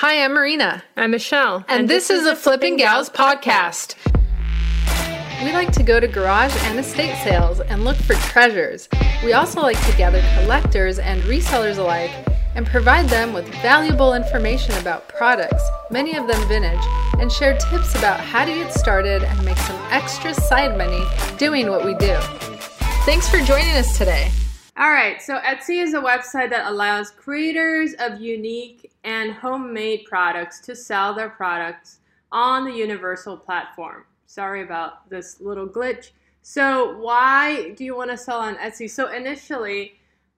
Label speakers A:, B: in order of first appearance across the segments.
A: Hi, I'm Marina.
B: I'm Michelle.
A: And, this, is the Flipping Gals podcast. We like to go to garage and estate sales and look for treasures. We also like to gather collectors and resellers alike and provide them with valuable information about products, many of them vintage, and share tips about how to get started and make some extra side money doing what we do. Thanks for joining us today.
B: All right, so Etsy is a website that allows creators of unique and homemade products to sell their products on the universal platform. Sorry about this little glitch. So, why do you want to sell on Etsy? So, initially,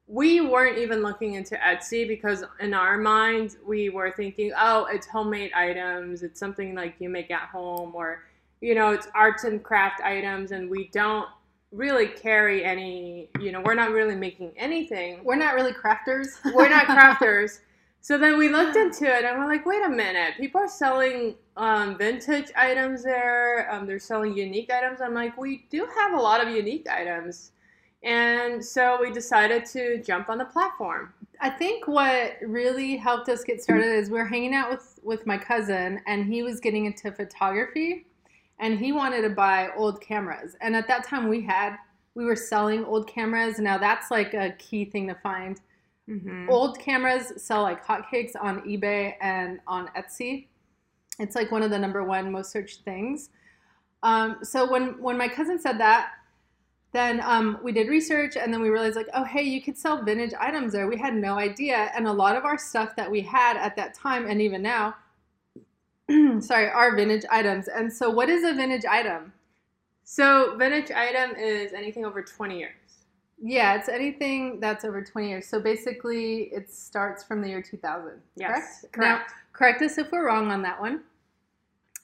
B: we weren't even looking into Etsy because in our minds, we were thinking, oh, it's homemade items, it's something like you make at home, or, you know, it's arts and craft items, and we don't really carry any, you know, we're not really making anything.
A: We're not really crafters.
B: We're not crafters. So then we looked into it and we're like, wait a minute, people are selling um, vintage items there. Um, they're selling unique items. I'm like, we do have a lot of unique items. And so we decided to jump on the platform.
A: I think what really helped us get started is we are hanging out with, with my cousin and he was getting into photography and he wanted to buy old cameras. And at that time we had we were selling old cameras. Now that's like a key thing to find. Mm-hmm. Old cameras sell like hotcakes on eBay and on Etsy. It's like one of the number one most searched things. Um, so when when my cousin said that, then um, we did research and then we realized like, oh hey, you could sell vintage items there. We had no idea, and a lot of our stuff that we had at that time and even now, sorry, are vintage items. And so, what is a vintage item?
B: So vintage item is anything over twenty years.
A: Yeah, it's anything that's over 20 years. So basically, it starts from the year 2000.
B: Yes,
A: correct.
B: Correct.
A: Now, correct us if we're wrong on that one.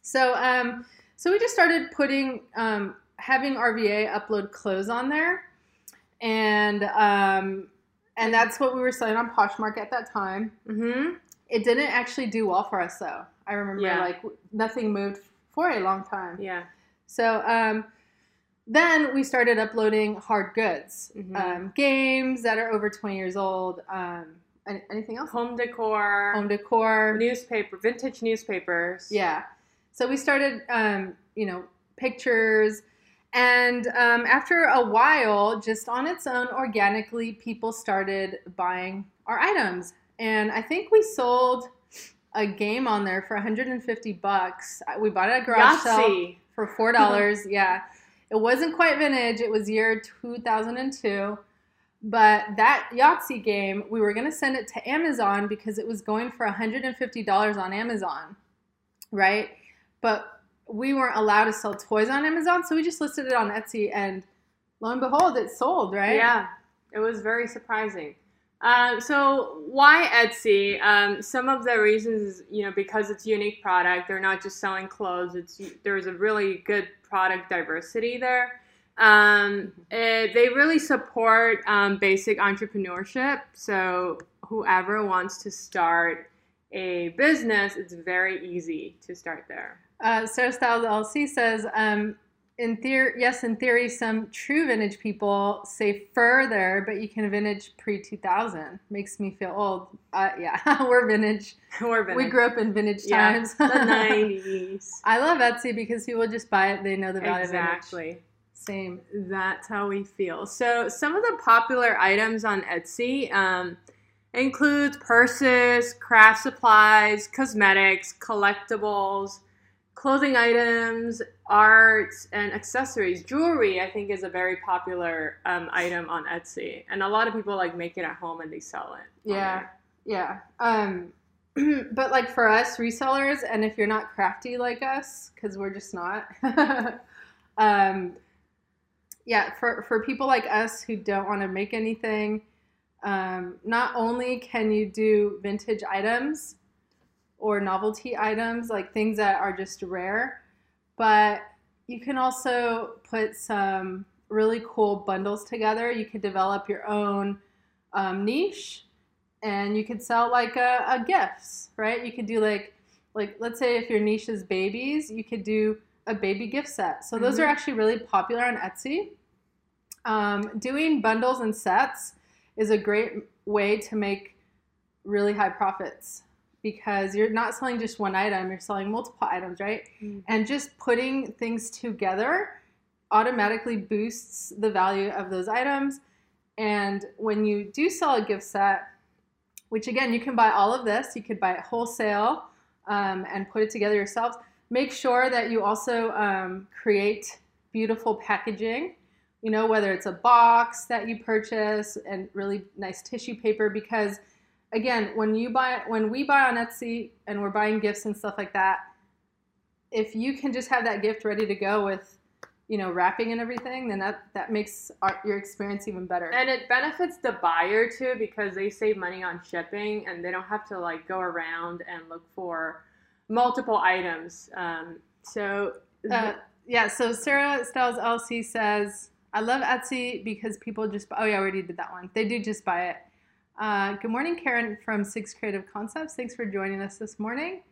A: So, um, so we just started putting um, having RVA upload clothes on there, and um, and that's what we were selling on Poshmark at that time.
B: Mm-hmm.
A: It didn't actually do well for us though. I remember
B: Yeah.
A: like nothing moved for a long time.
B: Yeah.
A: So um, then we started uploading hard goods,
B: Mhm.
A: um, games that are over 20 years old. Um, anything else?
B: Home decor.
A: Home decor.
B: newspaper, vintage newspapers.
A: Yeah. So we started, um, you know, pictures. And um, after a while, just on its own, organically, people started buying our items. And I think we sold a game on there for 150 bucks. We bought it at garage sale for four dollars. yeah, it wasn't quite vintage. It was year 2002. But that Yahtzee game, we were gonna send it to Amazon because it was going for 150 dollars on Amazon, right? But we weren't allowed to sell toys on Amazon, so we just listed it on Etsy, and lo and behold, it sold, right?
B: Yeah, it was very surprising. Um, so why Etsy? Um, some of the reasons you know because it's a unique product. They're not just selling clothes. It's there's a really good product diversity there. Um, eh, they really support um, basic entrepreneurship. So whoever wants to start a business, it's very easy to start there.
A: Uh, Sarah Styles LC says, um, in theory, yes, in theory, some true vintage people say further, but you can vintage pre 2000. Makes me feel old. Uh, yeah, we're vintage.
B: We're vintage.
A: We grew up in vintage
B: yeah,
A: times.
B: the 90s.
A: I love Etsy because people just buy it, they know the value of
B: Exactly.
A: Same.
B: That's how we feel. So some of the popular items on Etsy um, includes purses, craft supplies, cosmetics, collectibles, clothing items, arts, and accessories. Jewelry, I think, is a very popular um, item on Etsy, and a lot of people like make it at home and they sell it.
A: Yeah. Yeah. Um, but like for us resellers, and if you're not crafty like us, because we're just not, um, yeah, for, for people like us who don't want to make anything, um, not only can you do vintage items or novelty items, like things that are just rare, but you can also put some really cool bundles together. You could develop your own um, niche and you could sell like a, a gifts, right? You could do like like let's say if your niche is babies, you could do a baby gift set. So those are
B: Mhm.
A: actually really popular on Etsy. Um, doing bundles and sets is a great way to make really high profits. Because you're not selling just one item, you're selling multiple items, right? And just putting things together automatically boosts the value of those items. And when you do sell a gift set, which again, you can buy all of this, you could buy it wholesale um, and put it together yourselves. Make sure that you also um, create beautiful packaging, you know, whether it's a box that you purchase and really nice tissue paper, because again, when you buy, when we buy on Etsy and we're buying gifts and stuff like that, if you can just have that gift ready to go with you know wrapping and everything then that that makes our, your experience even better.
B: And it benefits the buyer too because they save money on shipping and they don't have to like go around and look for multiple items. Um, so
A: uh, yeah so sarah styles lc says i love etsy because people just oh yeah i already did that one. They do just buy it uh, good morning karen from six creative concepts thanks for joining us this morning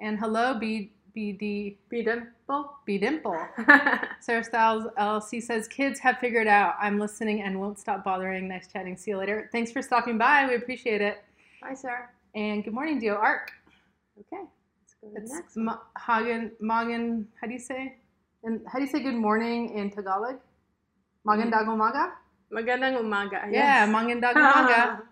A: and hello b bd
B: be dimple.
A: b dimple Sarah Styles LLC says, Kids have figured out. I'm listening and won't stop bothering. Nice chatting. See you later. Thanks for stopping by. We appreciate it.
B: Hi, Sarah.
A: And good morning, Dio Arc.
B: Okay, let's go to the
A: It's
B: next.
A: Ma- Hagen, Magen, how do you say? And how do you say good morning in Tagalog? Magen dago maga?
B: Magandang umaga.
A: Yeah,
B: yes.
A: Magen dago maga.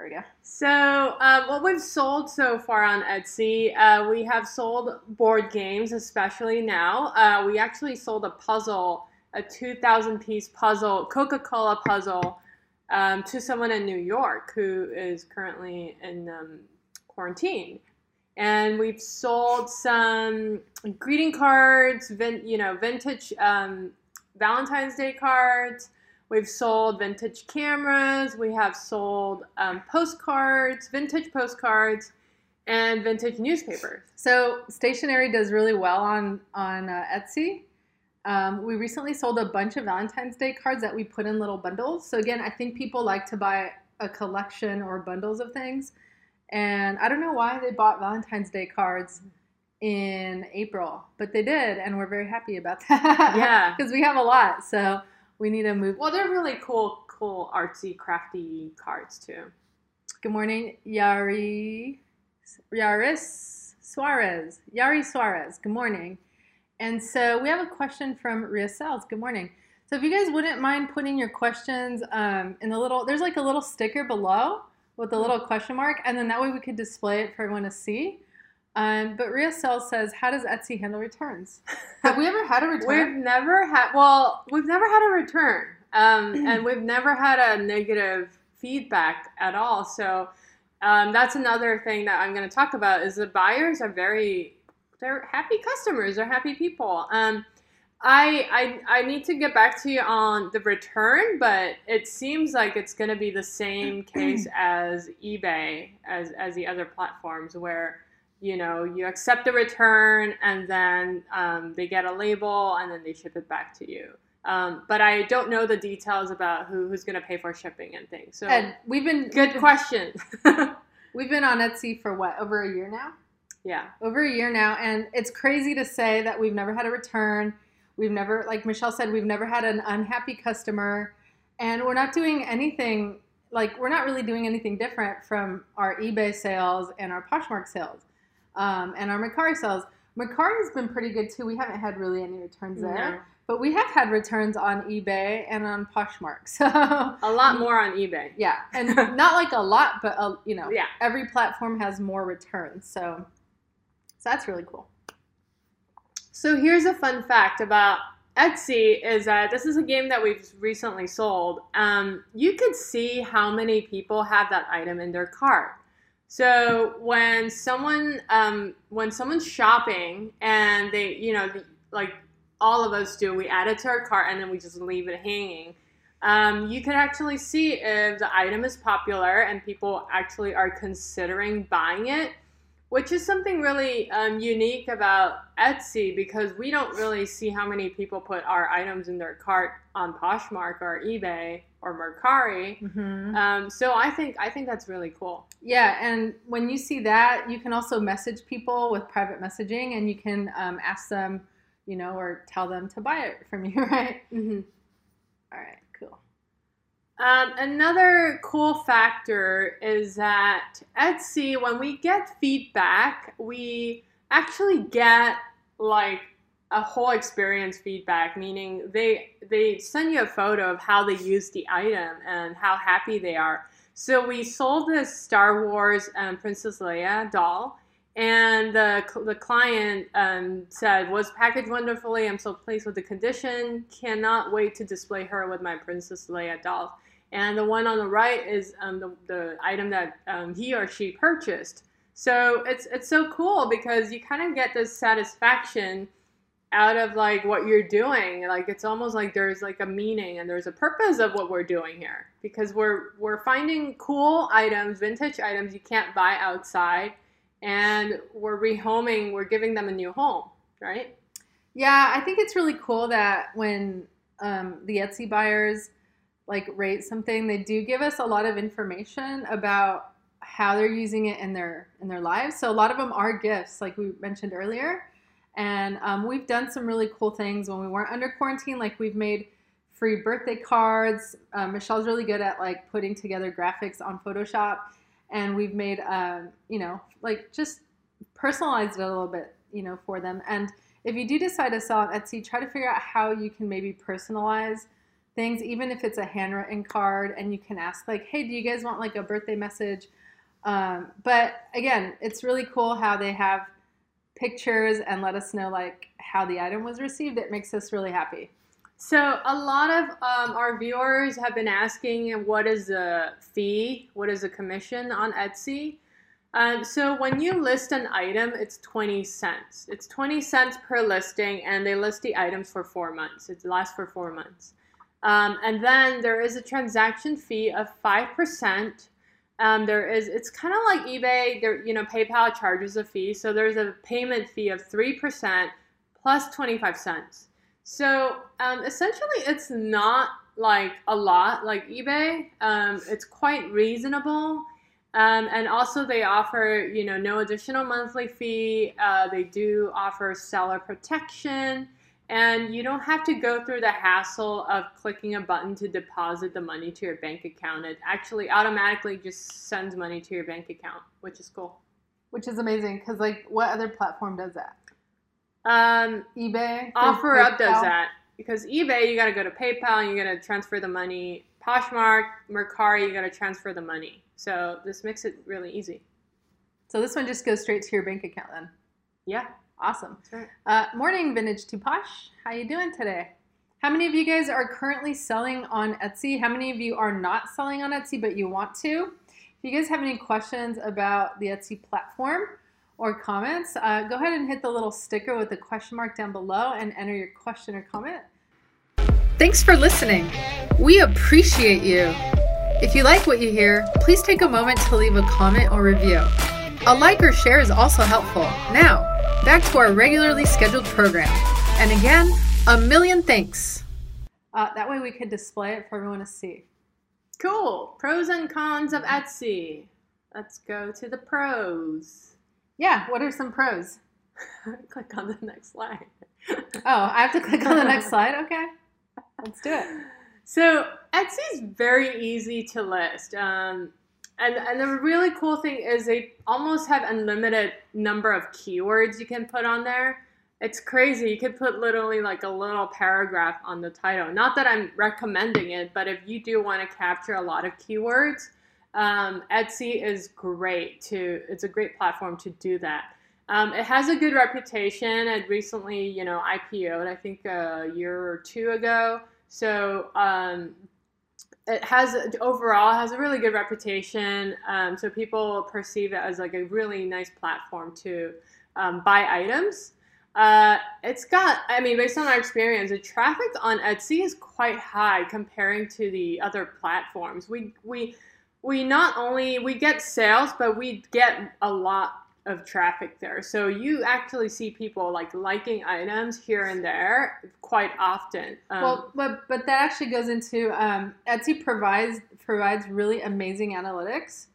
A: There we go.
B: So, um, what we've sold so far on Etsy, uh, we have sold board games, especially now. Uh, we actually sold a puzzle, a 2,000 piece puzzle, Coca Cola puzzle, um, to someone in New York who is currently in um, quarantine. And we've sold some greeting cards, vin- you know, vintage um, Valentine's Day cards. We've sold vintage cameras. We have sold um, postcards, vintage postcards, and vintage newspapers.
A: So stationery does really well on on uh, Etsy. Um, we recently sold a bunch of Valentine's Day cards that we put in little bundles. So again, I think people like to buy a collection or bundles of things, and I don't know why they bought Valentine's Day cards in April, but they did, and we're very happy about that.
B: Yeah.
A: because we have a lot, so we need to move.
B: Well, they're really cool, cool, artsy, crafty cards too.
A: Good morning, Yari, Yaris Suarez. Yari Suarez. Good morning. And so we have a question from Ria Sells. Good morning. So if you guys wouldn't mind putting your questions um, in the little, there's like a little sticker below with a little question mark, and then that way we could display it for everyone to see. Um, but Ria Sells says, "How does Etsy handle returns? Have we ever had a return?
B: We've never had, well, we've never had a return, um, and we've never had a negative feedback at all. So um, that's another thing that I'm going to talk about is the buyers are very, they're happy customers, they're happy people. Um, I, I I need to get back to you on the return, but it seems like it's going to be the same case as eBay as as the other platforms where you know you accept the return and then um, they get a label and then they ship it back to you. Um, but I don't know the details about who, who's going to pay for shipping and things. So
A: And we've been
B: good question.
A: We've been on Etsy for what over a year now.
B: yeah.
A: over a year now and it's crazy to say that we've never had a return we've never like michelle said we've never had an unhappy customer and we're not doing anything like we're not really doing anything different from our ebay sales and our poshmark sales um, and our Mercari sales Mercari's been pretty good too we haven't had really any returns there
B: No.
A: but we have had returns on ebay and on poshmark so
B: A lot more on eBay.
A: yeah and not like a lot but uh, you know
B: Yeah.
A: every platform has more returns so so that's really cool
B: So here's a fun fact about Etsy is that this is a game that we've recently sold. Um, you could see how many people have that item in their cart. So when someone um, when someone's shopping and they you know like all of us do, we add it to our cart and then we just leave it hanging. Um, you can actually see if the item is popular and people actually are considering buying it which is something really um, unique about Etsy because we don't really see how many people put our items in their cart on Poshmark or eBay or Mercari.
A: mm-hmm.
B: Um, so I think I think that's really cool.
A: Yeah, and when you see that, you can also message people with private messaging, and you can um, ask them, you know, or tell them to buy it from you, right?
B: Mm-hmm.
A: All right.
B: Um, another cool factor is that Etsy, when we get feedback, we actually get like a whole experience feedback, meaning they they send you a photo of how they use the item and how happy they are. So we sold this Star Wars um, Princess Leia doll, and the, the client um, said, was packaged wonderfully. I'm so pleased with the condition. Cannot wait to display her with my Princess Leia doll. And the one on the right is um, the, the item that um, he or she purchased. So it's, it's so cool because you kind of get this satisfaction out of like what you're doing. Like it's almost like there's like a meaning and there's a purpose of what we're doing here. Because we're we're finding cool items vintage items you can't buy outside and we're rehoming we're giving them a new home right?
A: Yeah i think it's really cool that when um, the etsy buyers like rate something they do give us a lot of information about how they're using it in their in their lives so a lot of them are gifts like we mentioned earlier and um, we've done some really cool things when we weren't under quarantine. Like we've made free birthday cards. Um, Michelle's really good at like putting together graphics on Photoshop, and we've made um, you know like just personalized it a little bit you know for them. And if you do decide to sell on Etsy, try to figure out how you can maybe personalize things, even if it's a handwritten card, and you can ask like, hey, do you guys want like a birthday message? Um, but again, it's really cool how they have pictures and let us know like how the item was received. It makes us really happy.
B: So a lot of um, our viewers have been asking, what is the fee? What is the commission on Etsy? Um, so when you list an item, it's 20 cents. It's 20 cents per listing, and they list the items for four months. It lasts for four months. Um, and then there is a transaction fee of 5% um, there is it's kind of like ebay there you know paypal charges a fee. So there's a payment fee of 3% plus 25 cents. So um, essentially it's not like a lot like ebay. Um, it's quite reasonable. Um, and also they offer you know no additional monthly fee. Uh, they do offer seller protection and you don't have to go through the hassle of clicking a button to deposit the money to your bank account. It actually automatically just sends money to your bank account, which is cool.
A: Which is amazing because, like, what other platform does that?
B: Um,
A: eBay.
B: OfferUp does that because eBay you got to go to PayPal, and you got to transfer the money. Poshmark, Mercari, you got to transfer the money. So this makes it really easy.
A: So this one just goes straight to your bank account then.
B: Yeah.
A: Awesome. Right. Uh, morning, Vintage to Posh. How you doing today? How many of you guys are currently selling on Etsy? How many of you are not selling on Etsy but you want to? If you guys have any questions about the Etsy platform or comments, uh, go ahead and hit the little sticker with the question mark down below and enter your question or comment. Thanks for listening. We appreciate you. If you like what you hear, please take a moment to leave a comment or review. A like or share is also helpful. Now, back to our regularly scheduled program. And again, a million thanks. Uh, that way we could display it for everyone to see.
B: Cool. Pros and cons of Etsy. Let's go to the pros.
A: Yeah, what are some pros?
B: click on the next slide.
A: oh, I have to click on the next slide? Okay. Let's do it.
B: So Etsy is very easy to list. Um, and, and the really cool thing is they almost have unlimited number of keywords you can put on there. It's crazy. You could put literally like a little paragraph on the title. Not that I'm recommending it, but if you do want to capture a lot of keywords, um, Etsy is great to. It's a great platform to do that. Um, it has a good reputation. It recently, you know, IPO'd I think a year or two ago. So um, it has overall has a really good reputation. Um, so people perceive it as like a really nice platform to um, buy items. Uh, it's got, I mean, based on our experience, the traffic on Etsy is quite high comparing to the other platforms. We we we not only we get sales, but we get a lot of traffic there. So you actually see people like liking items here and there quite often.
A: Um, well, but but that actually goes into um, Etsy provides provides really amazing analytics.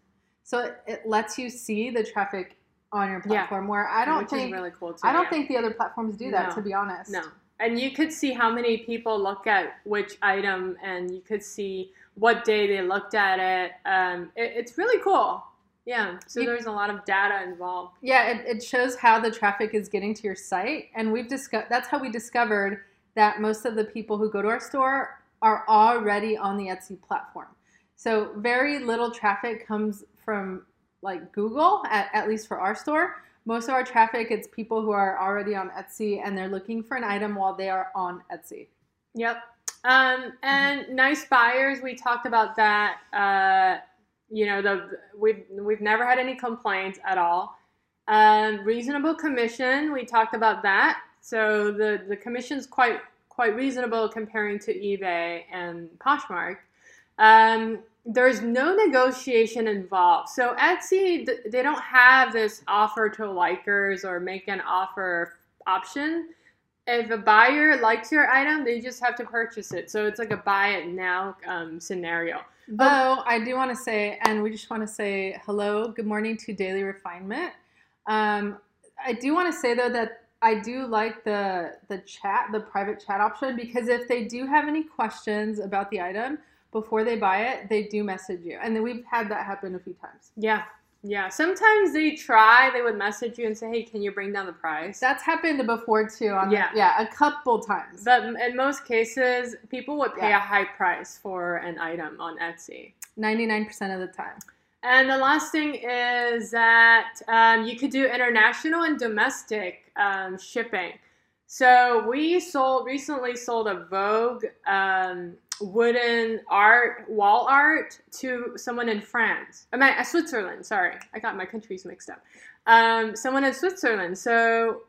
A: So it, it lets you see the traffic on your platform. Yeah. Where I don't Which think
B: really cool too,
A: I don't
B: yeah.
A: think the other platforms do that.
B: No.
A: To be honest,
B: no. and you could see how many people look at which item, and you could see what day they looked at it. Um, it it's really cool. Yeah, so
A: You-
B: there's a lot of data involved.
A: Yeah, it, it shows how the traffic is getting to your site, and we've discussed. That's how we discovered that most of the people who go to our store are already on the Etsy platform. So very little traffic comes from like Google, at, at least for our store. Most of our traffic, it's people who are already on Etsy and they're looking for an item while they are on Etsy.
B: Yep. Um, and nice buyers, we talked about that. Uh, you know, the we've we've never had any complaints at all. Um, reasonable commission, we talked about that. So the the commission's quite quite reasonable comparing to eBay and Poshmark. Um, there's no negotiation involved. So Etsy, they don't have this offer to likers or make an offer option if a buyer likes your item, they just have to purchase it. So it's like a buy it now um, scenario.
A: Though I do want to say, and we just want to say hello, good morning to Daily Refinement. Um, I do want to say though that I do like the the chat, the private chat option, because if they do have any questions about the item before they buy it, they do message you, and then we've had that happen a few times.
B: Yeah, yeah. Sometimes they try. They would message you and say, "Hey, can you bring down the price?"
A: That's happened before too.
B: Yeah.
A: the, yeah, a couple times.
B: But in most cases, people would pay
A: Yeah.
B: a high price for an item on Etsy.
A: Ninety nine percent of the time.
B: And the last thing is that um, you could do international and domestic um, shipping. So we sold recently sold a Vogue um, wooden art wall art to someone in France. I mean, uh, Switzerland. Sorry, I got my countries mixed up. Um, someone in Switzerland. So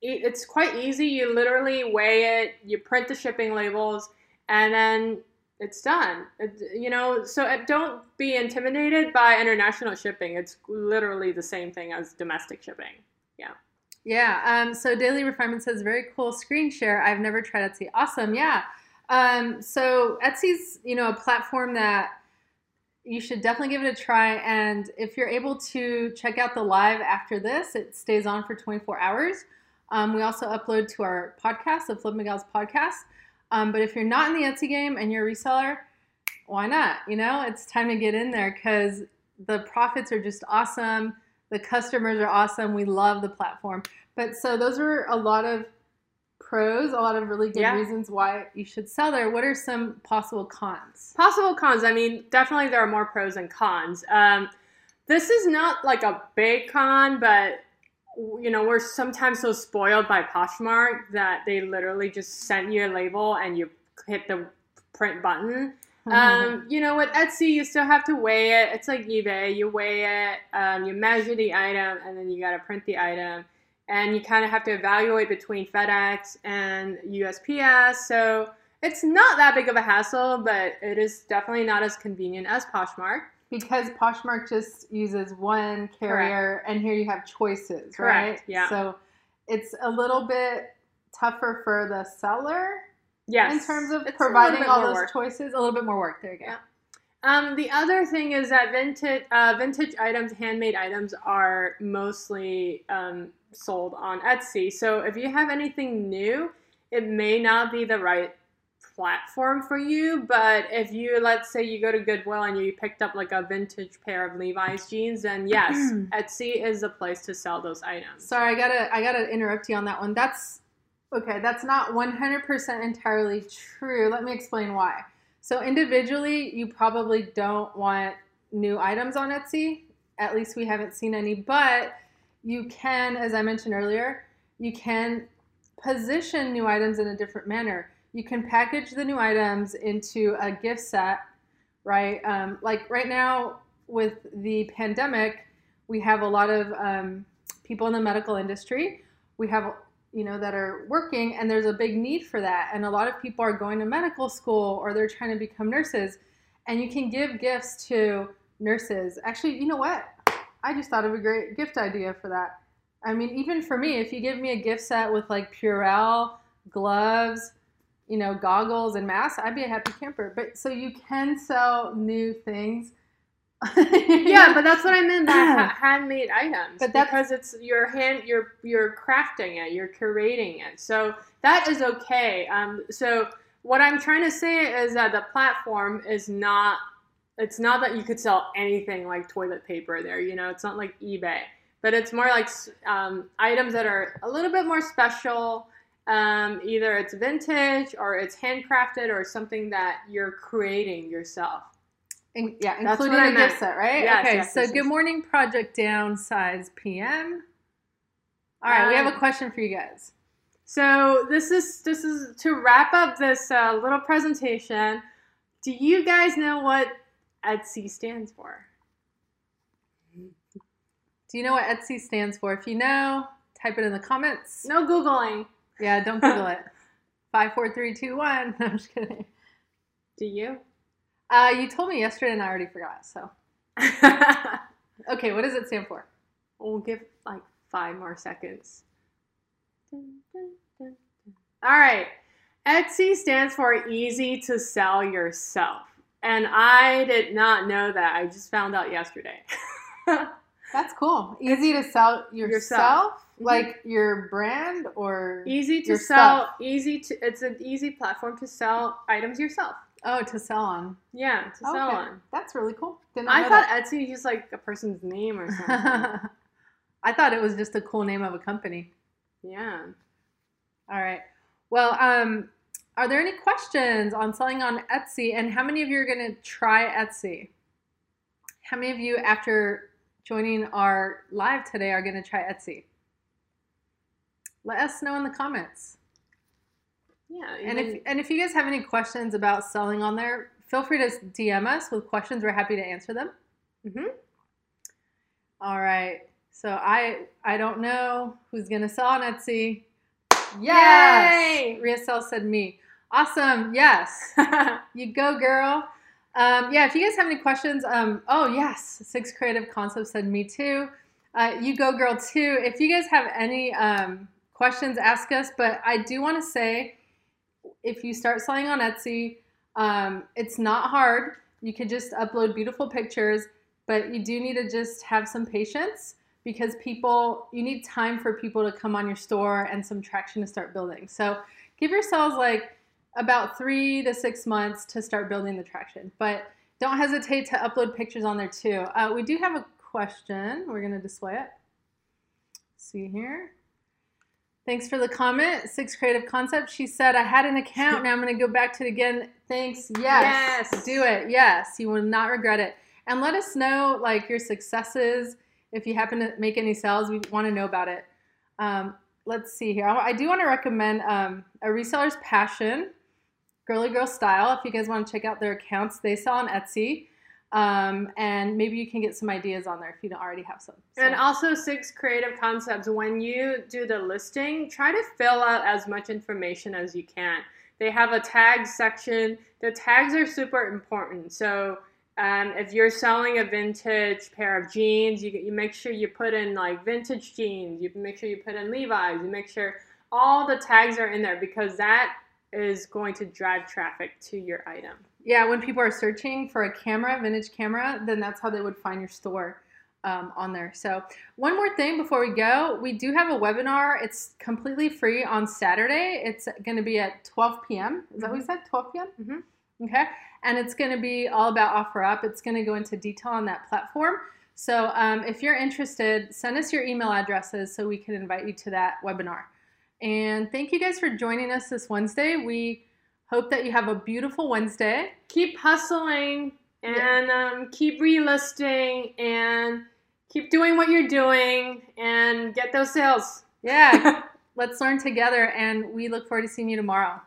B: it, it's quite easy. You literally weigh it, you print the shipping labels, and then it's done. It, you know, so uh, don't be intimidated by international shipping. It's literally the same thing as domestic shipping.
A: Yeah. Yeah. Um, so Daily Refinement says, very cool screen share. I've never tried Etsy. Awesome. Yeah. Um, so Etsy's, you know, a platform that you should definitely give it a try. And if you're able to check out the live after this, it stays on for 24 hours. Um, we also upload to our podcast, the Flippin Gals podcast. Um, but if you're not in the Etsy game and you're a reseller, why not? You know, it's time to get in there because the profits are just awesome. The customers are awesome. We love the platform. But so those are a lot of pros, a lot of really good
B: Yeah.
A: reasons why you should sell there. What are some possible cons?
B: Possible cons. I mean, definitely there are more pros and cons. Um, this is not like a big con, but you know, we're sometimes so spoiled by Poshmark that they literally just send you a label and you hit the print button. Um, you know, with Etsy, you still have to weigh it. It's like eBay. You weigh it, um, you measure the item, and then you got to print the item. And you kind of have to evaluate between FedEx and USPS. So it's not that big of a hassle, but it is definitely not as convenient as Poshmark.
A: because Poshmark just uses one carrier, and here you have choices,
B: Correct,
A: right?
B: yeah.
A: So it's a little bit tougher for the seller
B: Yes.
A: in terms of
B: It's
A: providing all those
B: work.
A: choices. A little bit more work. There you go.
B: Yeah. Um, the other thing is that vintage uh, vintage items, handmade items, are mostly um, sold on Etsy. So if you have anything new, it may not be the right platform for you. But if you, let's say, you go to Goodwill and you picked up like a vintage pair of Levi's jeans, then yes, Etsy is the place to sell those items.
A: Sorry, I gotta I gotta interrupt you on that one. That's okay. That's not 100% entirely true. Let me explain why. So individually, you probably don't want new items on Etsy. At least we haven't seen any, but you can, as I mentioned earlier, you can position new items in a different manner. You can package the new items into a gift set, right? Um, like right now with the pandemic, we have a lot of um, people in the medical industry. We have, you know, that are working, and there's a big need for that. And a lot of people are going to medical school or they're trying to become nurses. And you can give gifts to nurses. Actually, you know what? I just thought of a great gift idea for that. I mean, even for me, if you give me a gift set with like Purell, gloves, you know, goggles and masks, I'd be a happy camper. But so you can sell new things
B: yeah, but that's what I meant by ha- handmade items.
A: But that's-
B: because it's your hand, you're you're crafting it, you're curating it. So that is okay. Um, so what I'm trying to say is that the platform is not. It's not that you could sell anything like toilet paper there. You know, it's not like eBay, but it's more like um, items that are a little bit more special. Um, either it's vintage or it's handcrafted or something that you're creating yourself.
A: In- yeah, including a gift set, right?
B: Yes,
A: okay,
B: yes,
A: so
B: yes,
A: good morning, Project Downsize PM. All right, we have a
B: Um,
A: question for you guys.
B: So this is this is to wrap up this uh, little presentation. Do you guys know what Etsy stands for?
A: Do you know what Etsy stands for? If you know, type it in the comments.
B: No googling.
A: Yeah, don't Google it. Five, four, three, two, one. I'm just kidding.
B: Do you?
A: Uh, you told me yesterday and I already forgot. So, okay, what does it stand for?
B: we'll give like five more seconds. All right. Etsy stands for easy to sell yourself. And I did not know that. I just found out yesterday.
A: That's cool. Easy to sell yourself,
B: Yourself. Mhm.
A: like your brand or
B: easy to sell,
A: stuff.
B: easy to it's an easy platform to sell items yourself.
A: Oh, to sell on.
B: Yeah, to sell
A: Okay.
B: on.
A: That's really cool. Did not
B: I thought
A: that.
B: Etsy was just like a person's name or something.
A: I thought it was just a cool name of a company.
B: yeah.
A: All right. Well, um, are there any questions on selling on Etsy? And how many of you are going to try Etsy? How many of you, after joining our live today, are going to try Etsy? Let us know in the comments.
B: Yeah.
A: And if and if you guys have any questions about selling on there, feel free to DM us with questions. We're happy to answer them.
B: Mhm.
A: All right. So I I don't know who's gonna sell on Etsy. Yes.
B: Yay!
A: Ria Sells said me. Awesome. Yes. You go, girl. Um, yeah, if you guys have any questions, um, oh, yes, Six Creative Concepts said me too. Uh, you go, girl, too. If you guys have any um, questions, ask us. But I do want to say if you start selling on Etsy, um, it's not hard. You could just upload beautiful pictures, but you do need to just have some patience because people, you need time for people to come on your store and some traction to start building. So give yourselves like, about three to six months to start building the traction. But don't hesitate to upload pictures on there too. Uh, we do have a question. We're going to display it. See here. Thanks for the comment. Six Creative Concepts. She said, I had an account. Now I'm going to go back to it again. Thanks. Yes.
B: Yes.
A: Do it. Yes. You will not regret it. And let us know like your successes. If you happen to make any sales, we want to know about it. Um, let's see here. I I do want to recommend um, a reseller's passion. Girly Girl Style. If you guys want to check out their accounts, they sell on Etsy. Um, and maybe you can get some ideas on there if you don't already have some. So-
B: And also six creative concepts. When you do the listing, try to fill out as much information as you can. They have a tag section. The tags are super important. So um, if you're selling a vintage pair of jeans, you, you make sure you put in like vintage jeans. You make sure you put in Levi's. You make sure all the tags are in there because that is going to drive traffic to your item.
A: Yeah, when people are searching for a camera, vintage camera, then that's how they would find your store um, on there. So, one more thing before we go, we do have a webinar. It's completely free on Saturday. It's going to be at 12 p.m. Is that what we said? 12 p.m.
B: Mhm.
A: Okay, and it's going to be all about OfferUp. It's going to go into detail on that platform. So, um, if you're interested, send us your email addresses so we can invite you to that webinar. And thank you guys for joining us this Wednesday. We hope that you have a beautiful Wednesday.
B: keep hustling and um, keep relisting and keep doing what you're doing and get those sales.
A: Yeah, let's learn together, and we look forward to seeing you tomorrow.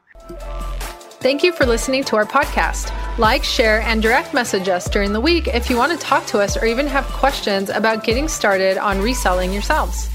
A: Thank you for listening to our podcast. Like, share, and direct message us during the week if you want to talk to us or even have questions about getting started on reselling yourselves.